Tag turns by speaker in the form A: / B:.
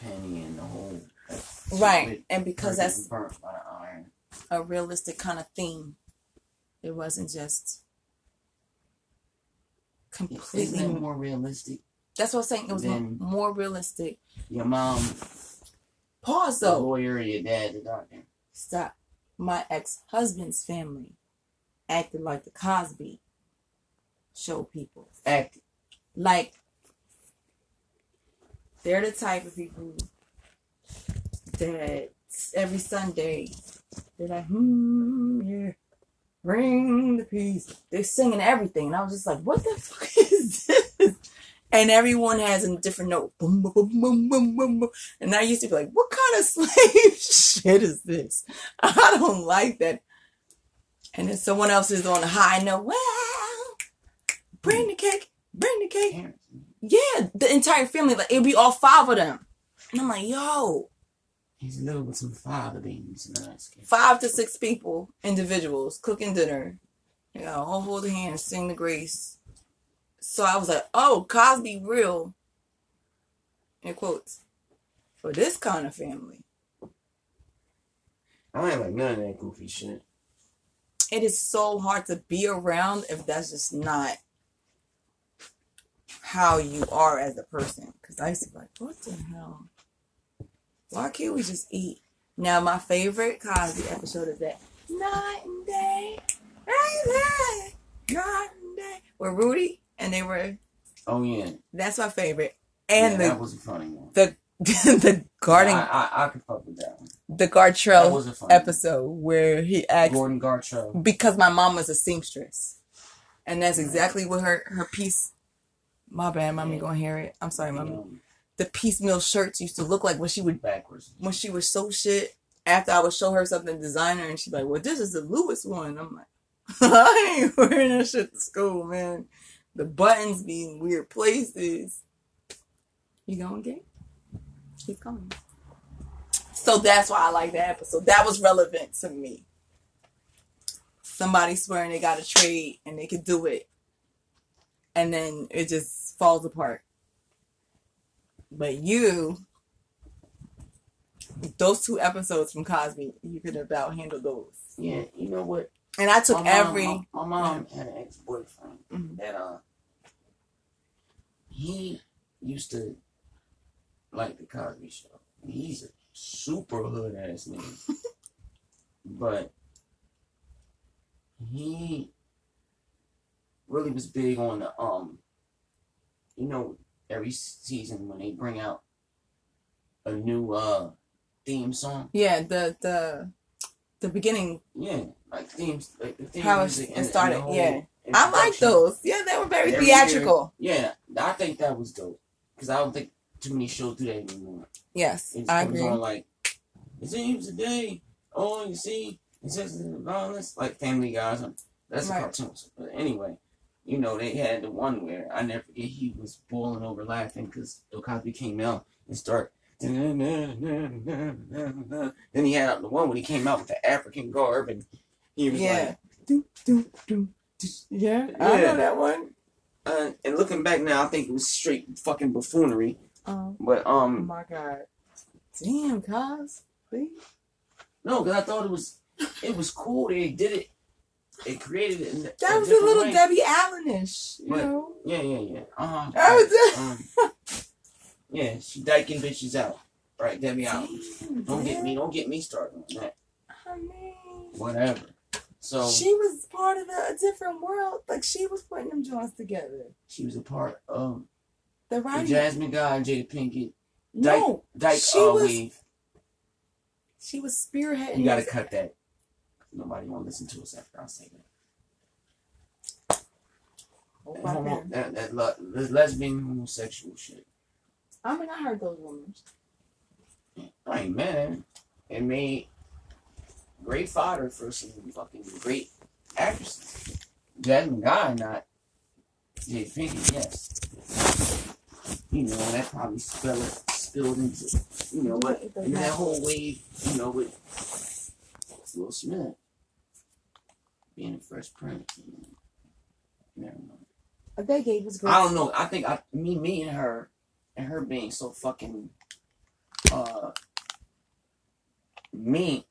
A: Penny and the whole
B: Right, and because that's
A: burnt by the iron.
B: a realistic kind of theme. It wasn't just completely.
A: more realistic?
B: That's what I'm saying. It was
A: Then-
B: more realistic.
A: Your mom,
B: Pause though.
A: lawyer, your dad, the doctor.
B: Stop. My ex husband's family acted like the Cosby show people.
A: Acted.
B: Like they're the type of people that every Sunday they're like, hmm, yeah, bring the peace. They're singing everything, and I was just like, what the fuck is this? And everyone has a different note. Boom, boom, boom, boom, boom, boom. And I used to be like, what kind of slave shit is this? I don't like that. And then someone else is on a high note. Well, bring the cake, bring the cake. Yeah, the entire family, like it'd be all five of them. And I'm like, yo,
A: He's a little with some father beans in the ice
B: five to six people, individuals, cooking dinner. You know, all hold hands, sing the grace. So I was like, oh, Cosby real. In quotes. For this kind of family.
A: I ain't like none of that goofy shit.
B: It is so hard to be around if that's just not how you are as a person. Because I used to be like, what the hell? Why can't we just eat? Now, my favorite Cosby episode is that night and day, night and day, night and day, with Rudy, and they were.
A: Oh yeah,
B: That's my favorite. And
A: yeah,
B: the
A: that was a funny one.
B: the the garden
A: I, I, I could fuck with that one.
B: the Gartrell
A: funny one.
B: episode where he asked
A: Gordon Gartrell.
B: because my mom was a seamstress, and that's exactly what her her piece. My bad, mommy gonna hear it. I'm sorry, mommy.
A: Um,
B: The piecemeal shirts used to look like when she would
A: backwards.
B: when she would sew shit. After I would show her something designer, and she'd be like, "Well, this is the Lewis one." I'm like, "I ain't wearing that shit to school, man. The buttons be in weird places." You going gay? Keep going. So that's why I like that episode. That was relevant to me. Somebody swearing they got a trade and they could do it, and then it just falls apart. But you, those two episodes from Cosby, you could about handle those.
A: Yeah, you know what?
B: And I took
A: my mom,
B: every.
A: My, my mom had an ex boyfriend
B: Mhm.
A: that uh he used to like the Cosby Show. He's a super hood ass nigga, but he really was big on the um. You know, every season when they bring out a new uh theme song,
B: Yeah, the the the beginning.
A: yeah, like themes, like the theme
B: How it-
A: music
B: it
A: and- and
B: started, yeah. I like those. Yeah, they were very
A: Every
B: theatrical.
A: Yeah, I think that was dope because I don't think too many shows do that anymore.
B: Yes,
A: It
B: I agree.
A: on like it seems today. Oh, you see, it says the violence like Family Guy. That's
B: Right.
A: a cartoon. But anyway, you know they had the one where I never forget he was boiling over laughing because Bill Cosby came out and start. Then he had the one when he came out with the African garb and he was
B: Yeah.
A: like,
B: Do, do, do, do. Yeah, I know that one.
A: uh, and looking back now, I think it was straight fucking buffoonery.
B: Oh,
A: But
B: oh
A: um,
B: my god. Damn, Cos. Please.
A: no, because I thought it was it was cool. They did it. Created it. In a
B: That was a little
A: way.
B: Debbie Allenish, you
A: But-
B: know.
A: Yeah, yeah, yeah. Uh huh.
B: That was it.
A: Um, yeah, she diking bitches out. Right, Debbie Allen. Don't get me. Don't get me started on that.
B: I mean,
A: Whatever. So she,
B: was part of a, a different world. Like she was putting them joints together.
A: She was a part of
B: The
A: the. Jasmine Guy and Jada Pinkett.
B: no,
A: Dyke
B: She was-
A: Wave.
B: she was spearheading.
A: You gotta cut that. Nobody want to listen to us after I say that.
B: Oh,
A: That,
B: my
A: homo,
B: bad.
A: that, that, lesbian homosexual shit.
B: I mean, I heard those rumors.
A: I ain't mad it. Made great fodder for some fucking great actresses. Jasmine Guy, not Jay Pinkett, yes. You know, that probably spilled, spilled into, you know what, and that whole wave, you know, with Will Smith being the first prince. Never mind.
B: That gave was great.
A: I don't know. I think I, me, me and her, and her being so fucking uh, meat